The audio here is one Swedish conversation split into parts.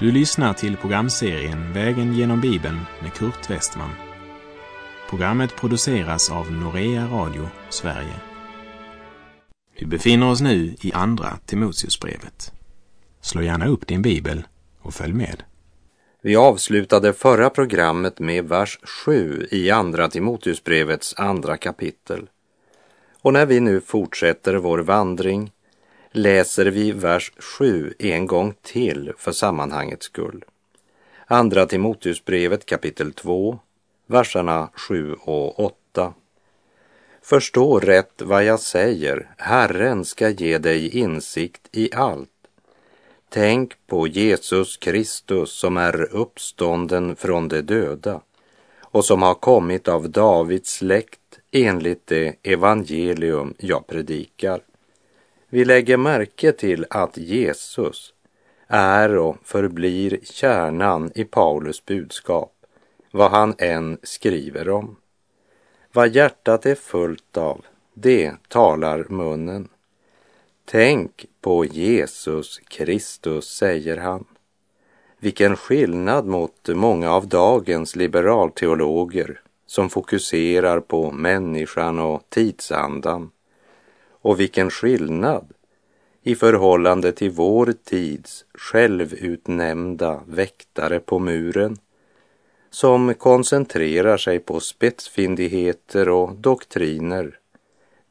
Du lyssnar till programserien Vägen genom Bibeln med Kurt Westman. Programmet produceras av Norea Radio Sverige. Vi befinner oss nu i Andra Timoteusbrevet. Slå gärna upp din bibel och följ med. Vi avslutade förra programmet med vers 7 i Andra Timoteusbrevets andra kapitel. Och när vi nu fortsätter vår vandring läser vi vers 7 en gång till för sammanhangets skull. Andra Timoteusbrevet kapitel 2, verserna 7 och 8. Förstå rätt vad jag säger, Herren ska ge dig insikt i allt. Tänk på Jesus Kristus som är uppstånden från de döda och som har kommit av Davids släkt enligt det evangelium jag predikar. Vi lägger märke till att Jesus är och förblir kärnan i Paulus budskap, vad han än skriver om. Vad hjärtat är fullt av, det talar munnen. Tänk på Jesus Kristus, säger han. Vilken skillnad mot många av dagens liberalteologer som fokuserar på människan och tidsandan. Och vilken skillnad i förhållande till vår tids självutnämnda väktare på muren som koncentrerar sig på spetsfindigheter och doktriner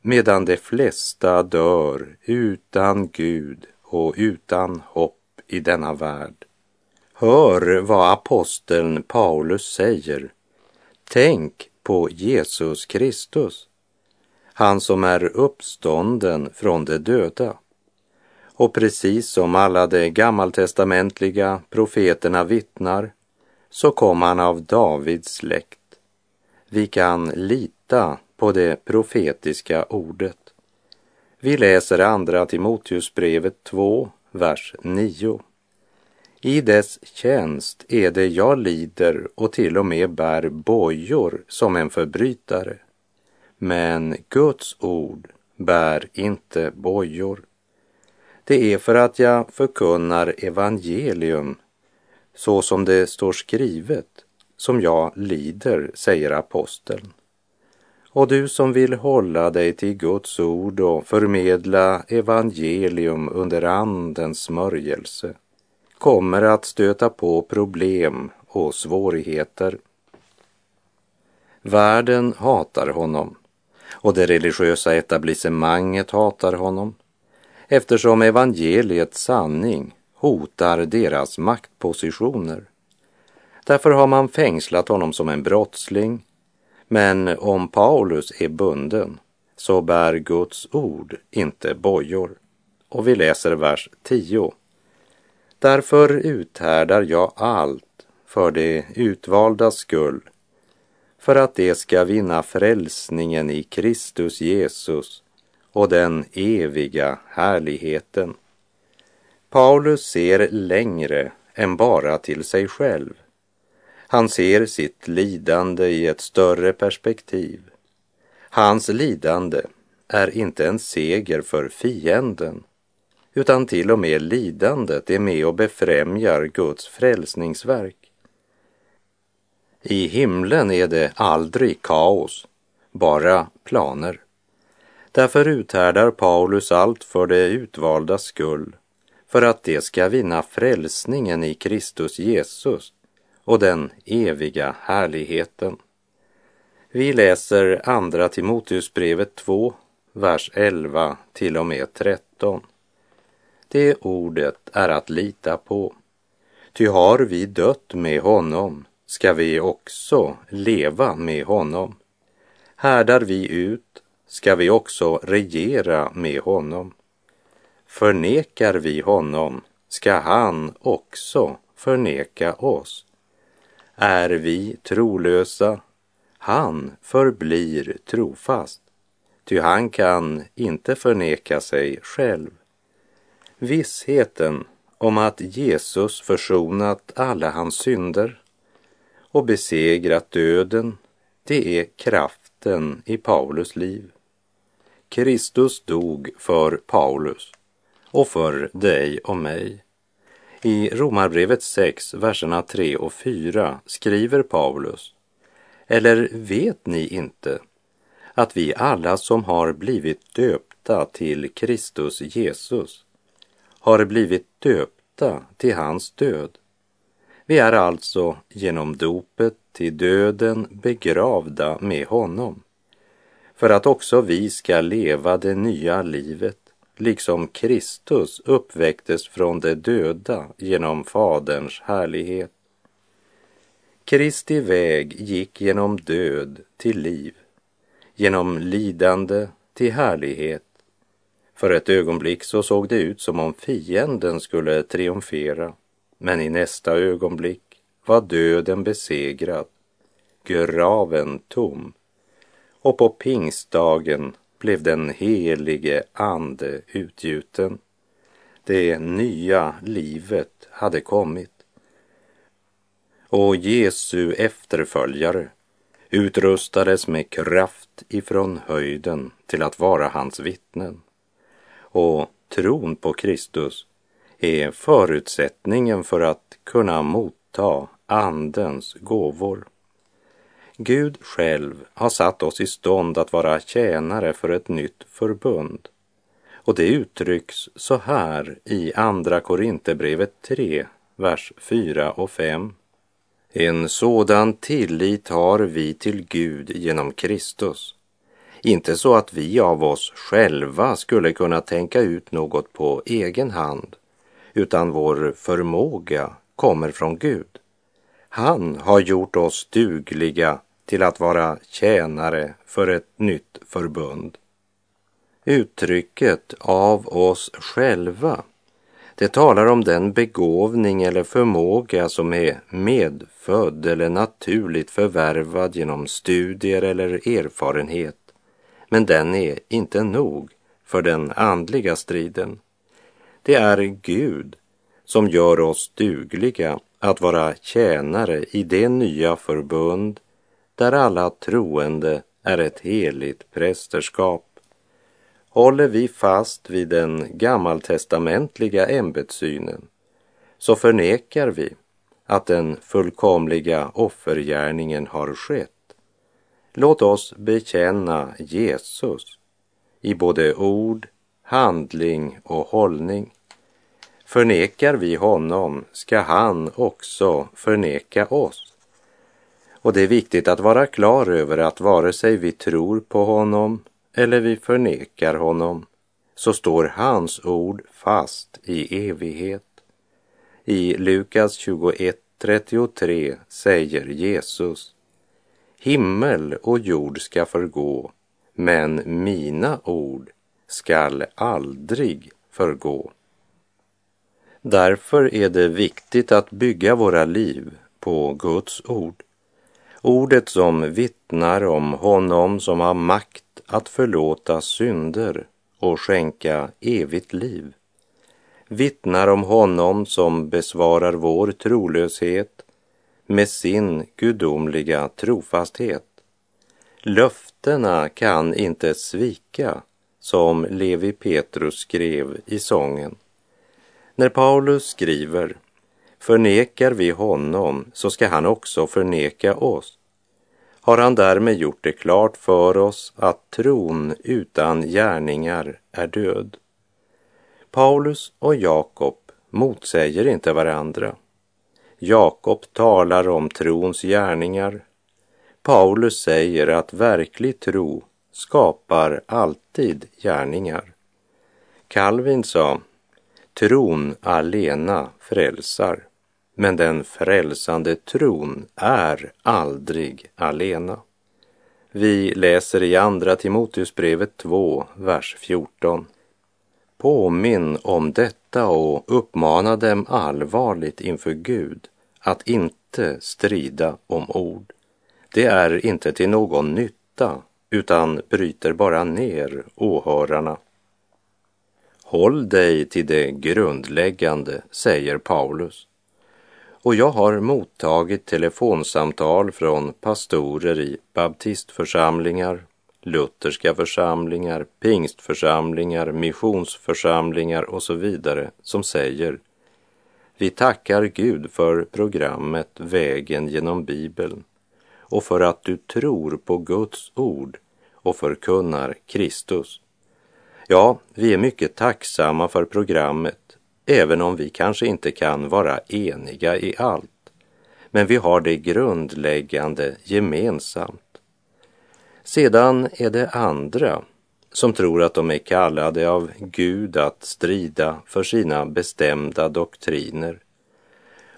medan de flesta dör utan Gud och utan hopp i denna värld. Hör vad aposteln Paulus säger. Tänk på Jesus Kristus, han som är uppstånden från de döda. Och precis som alla de gammaltestamentliga profeterna vittnar så kom han av Davids släkt. Vi kan lita på det profetiska ordet. Vi läser andra Timoteusbrevet 2, vers 9. I dess tjänst är det jag lider och till och med bär bojor som en förbrytare. Men Guds ord bär inte bojor. Det är för att jag förkunnar evangelium så som det står skrivet som jag lider, säger aposteln. Och du som vill hålla dig till Guds ord och förmedla evangelium under Andens smörjelse kommer att stöta på problem och svårigheter. Världen hatar honom och det religiösa etablissemanget hatar honom eftersom evangeliets sanning hotar deras maktpositioner. Därför har man fängslat honom som en brottsling. Men om Paulus är bunden så bär Guds ord inte bojor. Och vi läser vers 10. Därför uthärdar jag allt för det utvaldas skull, för att det ska vinna frälsningen i Kristus Jesus och den eviga härligheten. Paulus ser längre än bara till sig själv. Han ser sitt lidande i ett större perspektiv. Hans lidande är inte en seger för fienden, utan till och med lidandet är med och befrämjar Guds frälsningsverk. I himlen är det aldrig kaos, bara planer. Därför uthärdar Paulus allt för det utvalda skull, för att det ska vinna frälsningen i Kristus Jesus och den eviga härligheten. Vi läser Andra Timoteusbrevet 2, vers 11 till och med 13. Det ordet är att lita på. Ty har vi dött med honom ska vi också leva med honom. Härdar vi ut ska vi också regera med honom. Förnekar vi honom ska han också förneka oss. Är vi trolösa, han förblir trofast, ty han kan inte förneka sig själv. Vissheten om att Jesus försonat alla hans synder och besegrat döden, det är kraften i Paulus liv. Kristus dog för Paulus och för dig och mig. I Romarbrevet 6, verserna 3 och 4 skriver Paulus Eller vet ni inte att vi alla som har blivit döpta till Kristus Jesus har blivit döpta till hans död? Vi är alltså genom dopet till döden begravda med honom för att också vi ska leva det nya livet liksom Kristus uppväcktes från de döda genom Faderns härlighet. Kristi väg gick genom död till liv, genom lidande till härlighet. För ett ögonblick så såg det ut som om fienden skulle triumfera, men i nästa ögonblick var döden besegrad, graven tom och på pingstdagen blev den helige ande utgjuten. Det nya livet hade kommit. Och Jesu efterföljare utrustades med kraft ifrån höjden till att vara hans vittnen. Och tron på Kristus är förutsättningen för att kunna motta Andens gåvor. Gud själv har satt oss i stånd att vara tjänare för ett nytt förbund. Och det uttrycks så här i Andra Korinthierbrevet 3, vers 4 och 5. En sådan tillit har vi till Gud genom Kristus. Inte så att vi av oss själva skulle kunna tänka ut något på egen hand, utan vår förmåga kommer från Gud. Han har gjort oss dugliga till att vara tjänare för ett nytt förbund. Uttrycket av oss själva, det talar om den begåvning eller förmåga som är medfödd eller naturligt förvärvad genom studier eller erfarenhet. Men den är inte nog för den andliga striden. Det är Gud som gör oss dugliga att vara tjänare i det nya förbund där alla troende är ett heligt prästerskap. Håller vi fast vid den gammaltestamentliga ämbetssynen så förnekar vi att den fullkomliga offergärningen har skett. Låt oss bekänna Jesus i både ord, handling och hållning. Förnekar vi honom ska han också förneka oss. Och det är viktigt att vara klar över att vare sig vi tror på honom eller vi förnekar honom så står hans ord fast i evighet. I Lukas 21.33 säger Jesus Himmel och jord ska förgå, men mina ord skall aldrig förgå. Därför är det viktigt att bygga våra liv på Guds ord. Ordet som vittnar om honom som har makt att förlåta synder och skänka evigt liv. Vittnar om honom som besvarar vår trolöshet med sin gudomliga trofasthet. Löftena kan inte svika, som Levi Petrus skrev i sången. När Paulus skriver Förnekar vi honom så ska han också förneka oss. Har han därmed gjort det klart för oss att tron utan gärningar är död. Paulus och Jakob motsäger inte varandra. Jakob talar om trons gärningar. Paulus säger att verklig tro skapar alltid gärningar. Calvin sa, tron alena frälsar men den frälsande tron är aldrig alena. Vi läser i Andra Timoteusbrevet 2, vers 14. Påminn om detta och uppmana dem allvarligt inför Gud att inte strida om ord. Det är inte till någon nytta utan bryter bara ner åhörarna. Håll dig till det grundläggande, säger Paulus och jag har mottagit telefonsamtal från pastorer i baptistförsamlingar, lutherska församlingar, pingstförsamlingar, missionsförsamlingar och så vidare som säger Vi tackar Gud för programmet Vägen genom Bibeln och för att du tror på Guds ord och förkunnar Kristus. Ja, vi är mycket tacksamma för programmet, även om vi kanske inte kan vara eniga i allt. Men vi har det grundläggande gemensamt. Sedan är det andra som tror att de är kallade av Gud att strida för sina bestämda doktriner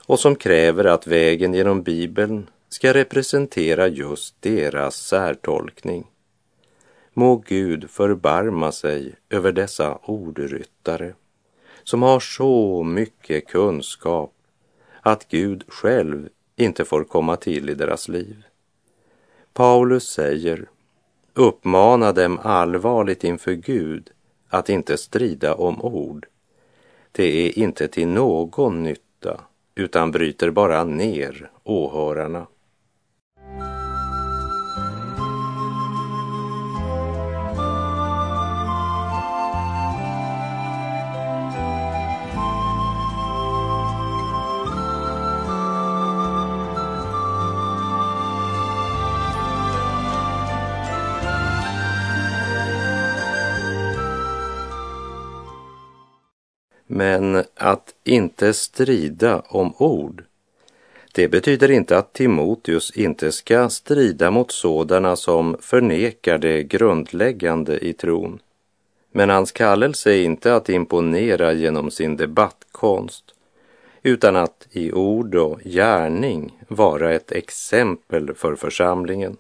och som kräver att vägen genom Bibeln ska representera just deras särtolkning. Må Gud förbarma sig över dessa ordryttare som har så mycket kunskap att Gud själv inte får komma till i deras liv. Paulus säger uppmana dem allvarligt inför Gud att inte strida om ord. Det är inte till någon nytta utan bryter bara ner åhörarna. Men att inte strida om ord, det betyder inte att Timoteus inte ska strida mot sådana som förnekar det grundläggande i tron. Men hans kallelse är inte att imponera genom sin debattkonst, utan att i ord och gärning vara ett exempel för församlingen.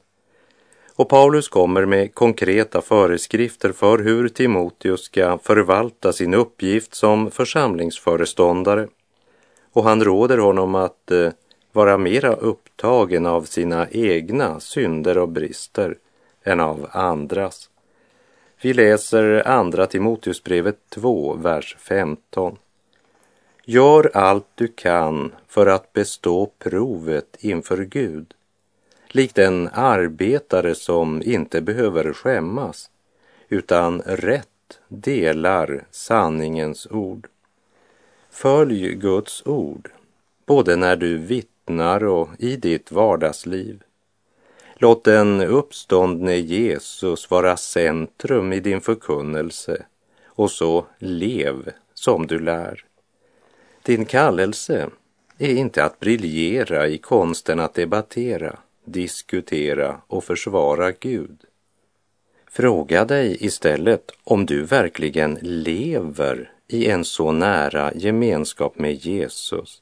Och Paulus kommer med konkreta föreskrifter för hur Timoteus ska förvalta sin uppgift som församlingsföreståndare. Och han råder honom att eh, vara mera upptagen av sina egna synder och brister än av andras. Vi läser andra Timoteusbrevet 2, vers 15. Gör allt du kan för att bestå provet inför Gud likt en arbetare som inte behöver skämmas utan rätt delar sanningens ord. Följ Guds ord, både när du vittnar och i ditt vardagsliv. Låt den uppståndne Jesus vara centrum i din förkunnelse och så lev som du lär. Din kallelse är inte att briljera i konsten att debattera diskutera och försvara Gud. Fråga dig istället om du verkligen lever i en så nära gemenskap med Jesus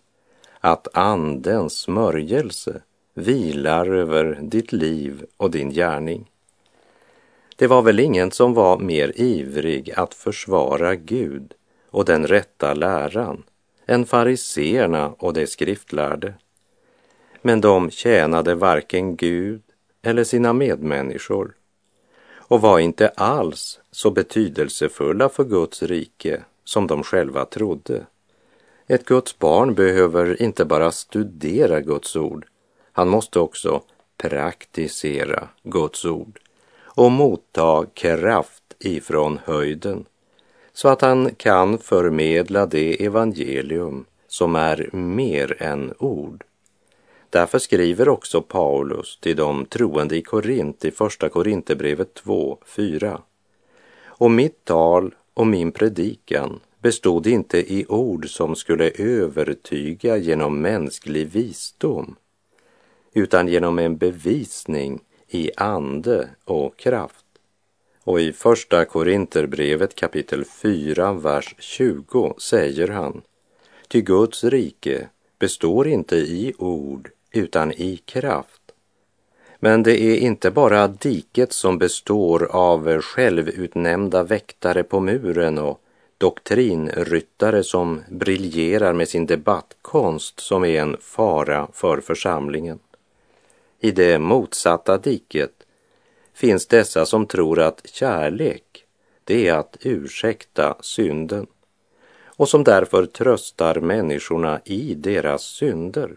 att Andens smörjelse vilar över ditt liv och din gärning. Det var väl ingen som var mer ivrig att försvara Gud och den rätta läran än fariseerna och de skriftlärde. Men de tjänade varken Gud eller sina medmänniskor och var inte alls så betydelsefulla för Guds rike som de själva trodde. Ett Guds barn behöver inte bara studera Guds ord, han måste också praktisera Guds ord och motta kraft ifrån höjden så att han kan förmedla det evangelium som är mer än ord. Därför skriver också Paulus till de troende i Korint i Första Korinthierbrevet 2, 4. Och mitt tal och min predikan bestod inte i ord som skulle övertyga genom mänsklig visdom, utan genom en bevisning i ande och kraft. Och i Första Korinterbrevet kapitel 4, vers 20 säger han, Ty Guds rike består inte i ord utan i kraft. Men det är inte bara diket som består av självutnämnda väktare på muren och doktrinryttare som briljerar med sin debattkonst som är en fara för församlingen. I det motsatta diket finns dessa som tror att kärlek, det är att ursäkta synden och som därför tröstar människorna i deras synder.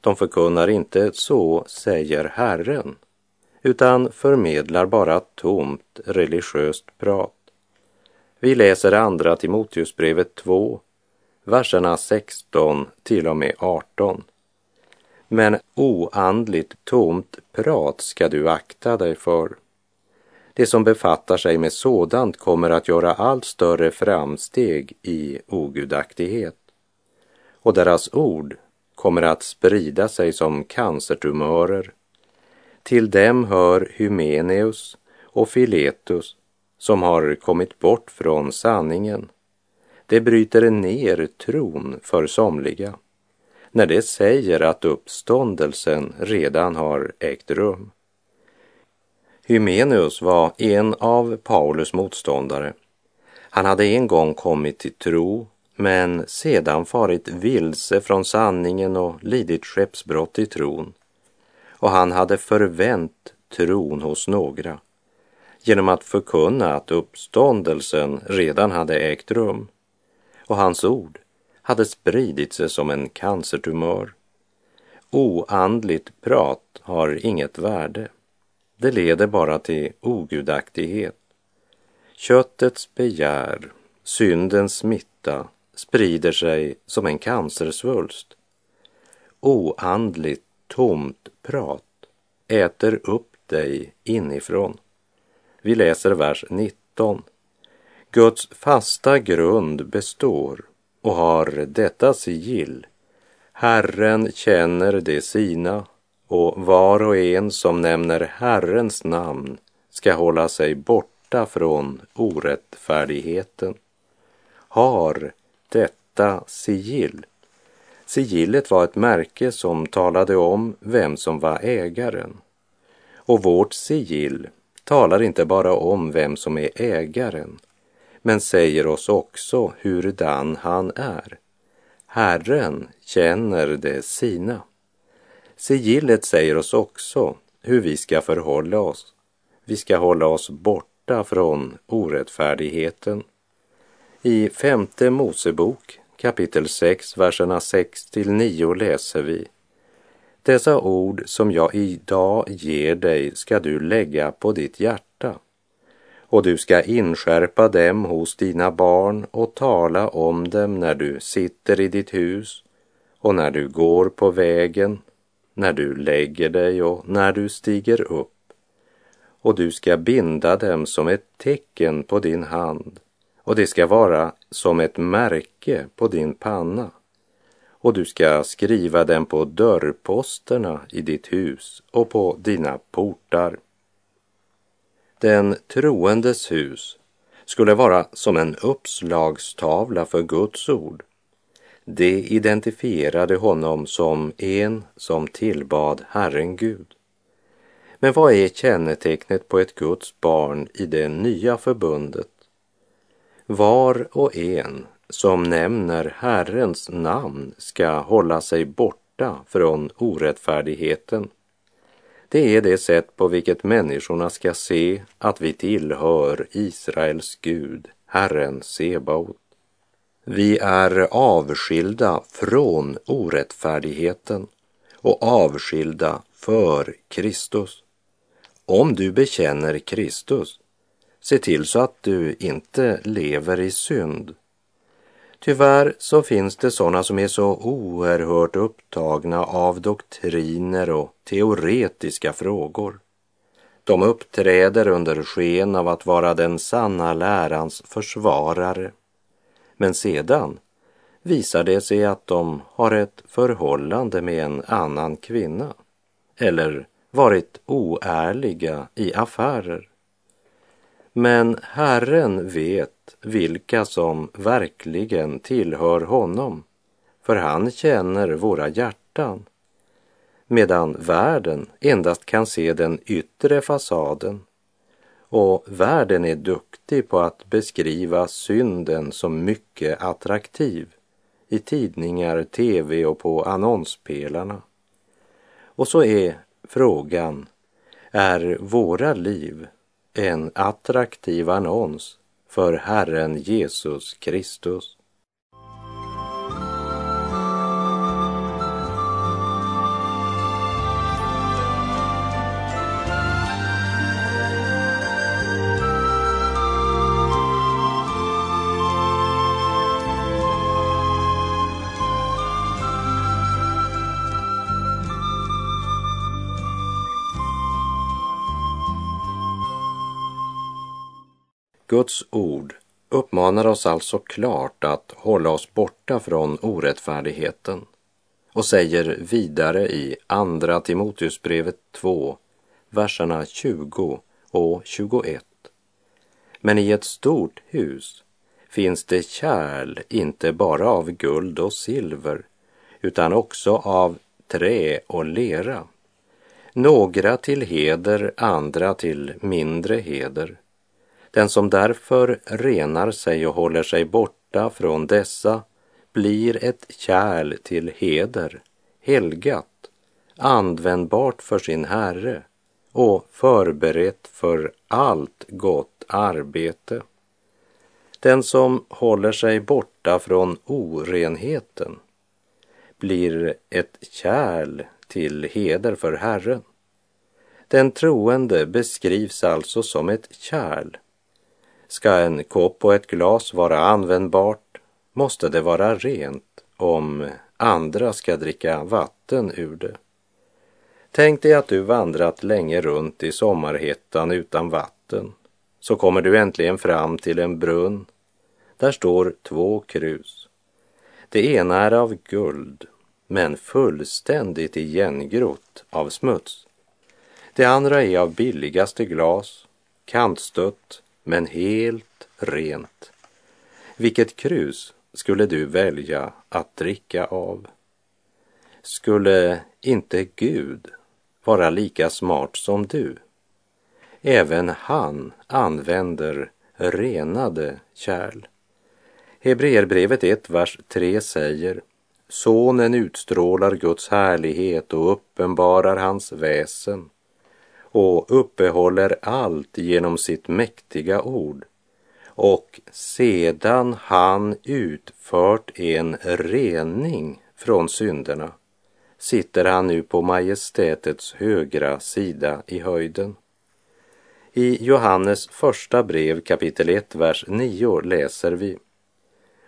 De förkunnar inte så säger Herren, utan förmedlar bara tomt religiöst prat. Vi läser andra Timoteusbrevet 2, verserna 16 till och med 18. Men oandligt tomt prat ska du akta dig för. Det som befattar sig med sådant kommer att göra allt större framsteg i ogudaktighet. Och deras ord kommer att sprida sig som cancertumörer. Till dem hör Hymeneus och Filetus som har kommit bort från sanningen. Det bryter ner tron för somliga när det säger att uppståndelsen redan har ägt rum. Hymeneus var en av Paulus motståndare. Han hade en gång kommit till tro men sedan farit vilse från sanningen och lidit skeppsbrott i tron. Och han hade förvänt tron hos några genom att förkunna att uppståndelsen redan hade ägt rum. Och hans ord hade spridit sig som en cancertumör. Oandligt prat har inget värde. Det leder bara till ogudaktighet. Köttets begär, syndens smitta sprider sig som en cancersvulst. Oandligt, tomt prat äter upp dig inifrån. Vi läser vers 19. Guds fasta grund består och har detta sigill. Herren känner det sina och var och en som nämner Herrens namn ska hålla sig borta från orättfärdigheten. Har detta sigill. Sigillet var ett märke som talade om vem som var ägaren. Och vårt sigill talar inte bara om vem som är ägaren, men säger oss också hurdan han är. Herren känner det sina. Sigillet säger oss också hur vi ska förhålla oss. Vi ska hålla oss borta från orättfärdigheten. I femte Mosebok kapitel 6, verserna 6 till 9 läser vi Dessa ord som jag idag ger dig ska du lägga på ditt hjärta och du ska inskärpa dem hos dina barn och tala om dem när du sitter i ditt hus och när du går på vägen, när du lägger dig och när du stiger upp. Och du ska binda dem som ett tecken på din hand och det ska vara som ett märke på din panna och du ska skriva den på dörrposterna i ditt hus och på dina portar. Den troendes hus skulle vara som en uppslagstavla för Guds ord. Det identifierade honom som en som tillbad Herren Gud. Men vad är kännetecknet på ett Guds barn i det nya förbundet? Var och en som nämner Herrens namn ska hålla sig borta från orättfärdigheten. Det är det sätt på vilket människorna ska se att vi tillhör Israels Gud, Herren Sebaot. Vi är avskilda från orättfärdigheten och avskilda för Kristus. Om du bekänner Kristus, se till så att du inte lever i synd Tyvärr så finns det sådana som är så oerhört upptagna av doktriner och teoretiska frågor. De uppträder under sken av att vara den sanna lärans försvarare. Men sedan visar det sig att de har ett förhållande med en annan kvinna eller varit oärliga i affärer. Men Herren vet vilka som verkligen tillhör honom, för han känner våra hjärtan, medan världen endast kan se den yttre fasaden och världen är duktig på att beskriva synden som mycket attraktiv i tidningar, tv och på annonspelarna. Och så är frågan, är våra liv en attraktiv annons för Herren Jesus Kristus. Guds ord uppmanar oss alltså klart att hålla oss borta från orättfärdigheten och säger vidare i Andra Timoteusbrevet 2, verserna 20 och 21. Men i ett stort hus finns det kärl inte bara av guld och silver utan också av trä och lera. Några till heder, andra till mindre heder. Den som därför renar sig och håller sig borta från dessa blir ett kärl till heder, helgat, användbart för sin Herre och förberett för allt gott arbete. Den som håller sig borta från orenheten blir ett kärl till heder för Herren. Den troende beskrivs alltså som ett kärl. Ska en kopp och ett glas vara användbart måste det vara rent om andra ska dricka vatten ur det. Tänk dig att du vandrat länge runt i sommarhettan utan vatten. Så kommer du äntligen fram till en brunn. Där står två krus. Det ena är av guld, men fullständigt igengrott av smuts. Det andra är av billigaste glas, kantstött, men helt rent. Vilket krus skulle du välja att dricka av? Skulle inte Gud vara lika smart som du? Även han använder renade kärl. Hebreerbrevet 1, vers 3 säger Sonen utstrålar Guds härlighet och uppenbarar hans väsen och uppehåller allt genom sitt mäktiga ord. Och sedan han utfört en rening från synderna sitter han nu på majestätets högra sida i höjden. I Johannes första brev kapitel 1, vers 9 läser vi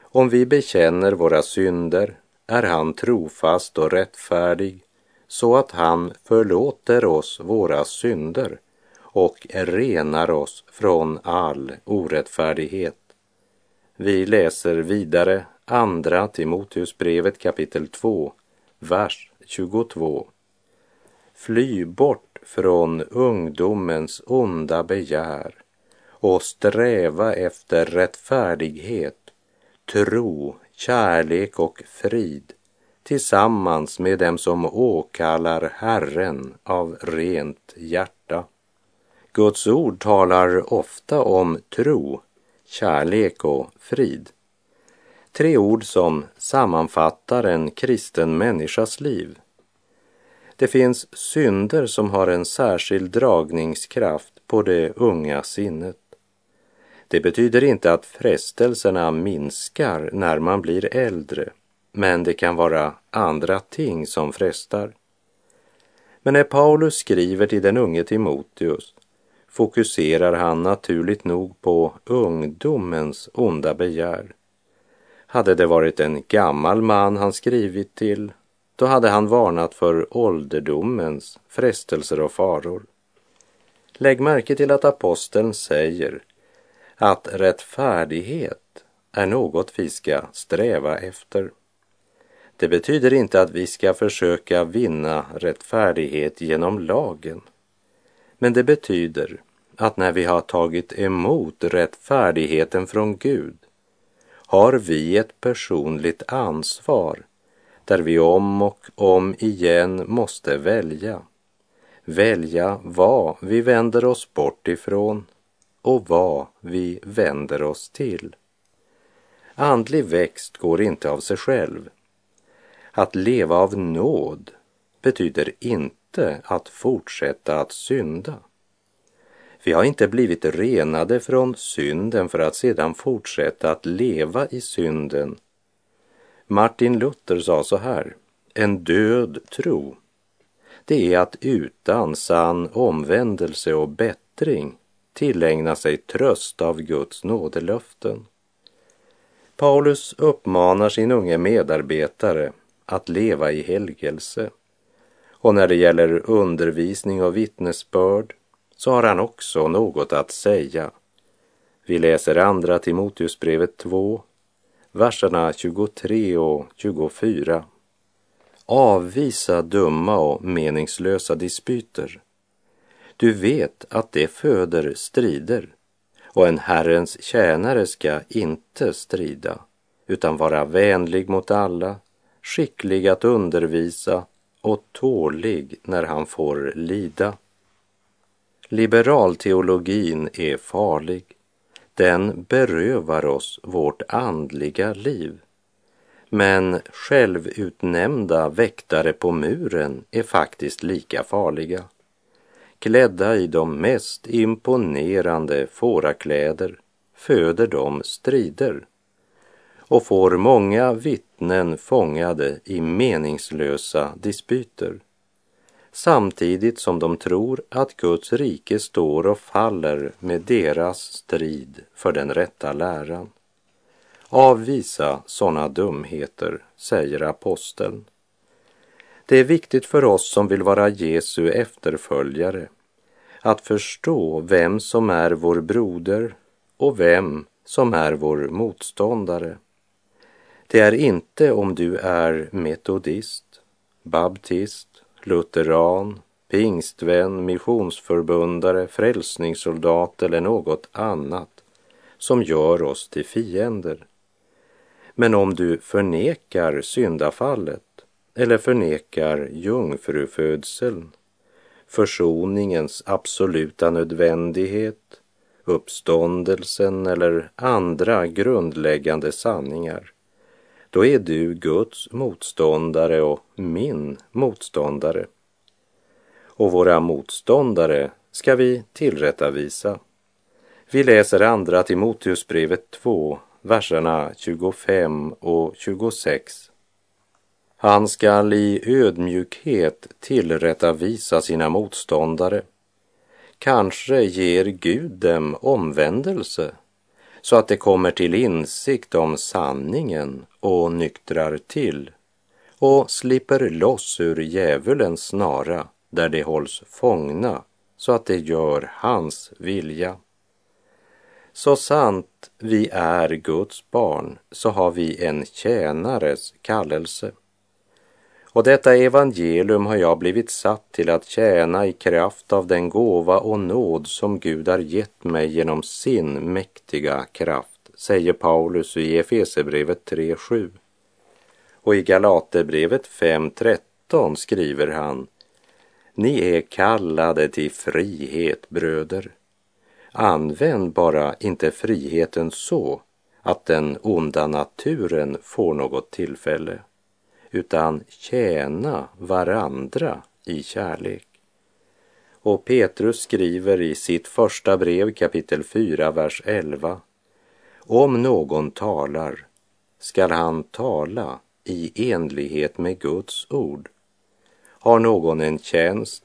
Om vi bekänner våra synder är han trofast och rättfärdig så att han förlåter oss våra synder och renar oss från all orättfärdighet. Vi läser vidare Andra Timoteusbrevet kapitel 2, vers 22. Fly bort från ungdomens onda begär och sträva efter rättfärdighet, tro, kärlek och frid tillsammans med dem som åkallar Herren av rent hjärta. Guds ord talar ofta om tro, kärlek och frid. Tre ord som sammanfattar en kristen människas liv. Det finns synder som har en särskild dragningskraft på det unga sinnet. Det betyder inte att frestelserna minskar när man blir äldre, men det kan vara andra ting som frestar. Men när Paulus skriver till den unge Timoteus fokuserar han naturligt nog på ungdomens onda begär. Hade det varit en gammal man han skrivit till, då hade han varnat för ålderdomens frestelser och faror. Lägg märke till att aposteln säger att rättfärdighet är något vi ska sträva efter. Det betyder inte att vi ska försöka vinna rättfärdighet genom lagen. Men det betyder att när vi har tagit emot rättfärdigheten från Gud har vi ett personligt ansvar där vi om och om igen måste välja. Välja vad vi vänder oss bort ifrån och vad vi vänder oss till. Andlig växt går inte av sig själv. Att leva av nåd betyder inte att fortsätta att synda. Vi har inte blivit renade från synden för att sedan fortsätta att leva i synden. Martin Luther sa så här, en död tro, det är att utan sann omvändelse och bättring tillägna sig tröst av Guds nådelöften. Paulus uppmanar sin unge medarbetare att leva i helgelse. Och när det gäller undervisning och vittnesbörd så har han också något att säga. Vi läser andra Timoteusbrevet 2, verserna 23 och 24. Avvisa dumma och meningslösa dispyter. Du vet att det föder strider och en Herrens tjänare ska inte strida utan vara vänlig mot alla, skicklig att undervisa och tålig när han får lida. Liberalteologin är farlig. Den berövar oss vårt andliga liv. Men självutnämnda väktare på muren är faktiskt lika farliga. Klädda i de mest imponerande fårakläder föder de strider och får många vittnen fångade i meningslösa dispyter samtidigt som de tror att Guds rike står och faller med deras strid för den rätta läran. Avvisa sådana dumheter, säger aposteln. Det är viktigt för oss som vill vara Jesu efterföljare att förstå vem som är vår broder och vem som är vår motståndare. Det är inte om du är metodist, baptist, lutheran, pingstvän, missionsförbundare, frälsningssoldat eller något annat som gör oss till fiender. Men om du förnekar syndafallet eller förnekar jungfrufödseln, försoningens absoluta nödvändighet, uppståndelsen eller andra grundläggande sanningar, då är du Guds motståndare och min motståndare. Och våra motståndare ska vi tillrättavisa. Vi läser andra Timoteusbrevet 2, verserna 25 och 26. Han skall i ödmjukhet tillrättavisa sina motståndare. Kanske ger Gud dem omvändelse så att de kommer till insikt om sanningen och nyktrar till och slipper loss ur djävulens snara där de hålls fångna så att de gör hans vilja. Så sant vi är Guds barn så har vi en tjänares kallelse. Och detta evangelium har jag blivit satt till att tjäna i kraft av den gåva och nåd som Gud har gett mig genom sin mäktiga kraft, säger Paulus i Efesebrevet 3.7. Och i Galaterbrevet 5.13 skriver han Ni är kallade till frihet, bröder. Använd bara inte friheten så att den onda naturen får något tillfälle utan tjäna varandra i kärlek. Och Petrus skriver i sitt första brev kapitel 4, vers 11. Om någon talar skall han tala i enlighet med Guds ord. Har någon en tjänst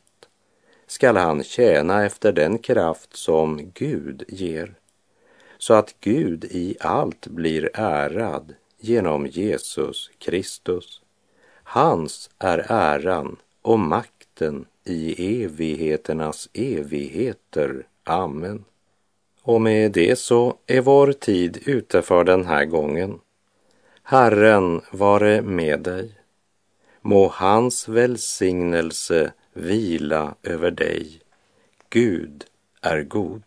skall han tjäna efter den kraft som Gud ger, så att Gud i allt blir ärad genom Jesus Kristus. Hans är äran och makten i evigheternas evigheter. Amen. Och med det så är vår tid ute för den här gången. Herren vare med dig. Må hans välsignelse vila över dig. Gud är god.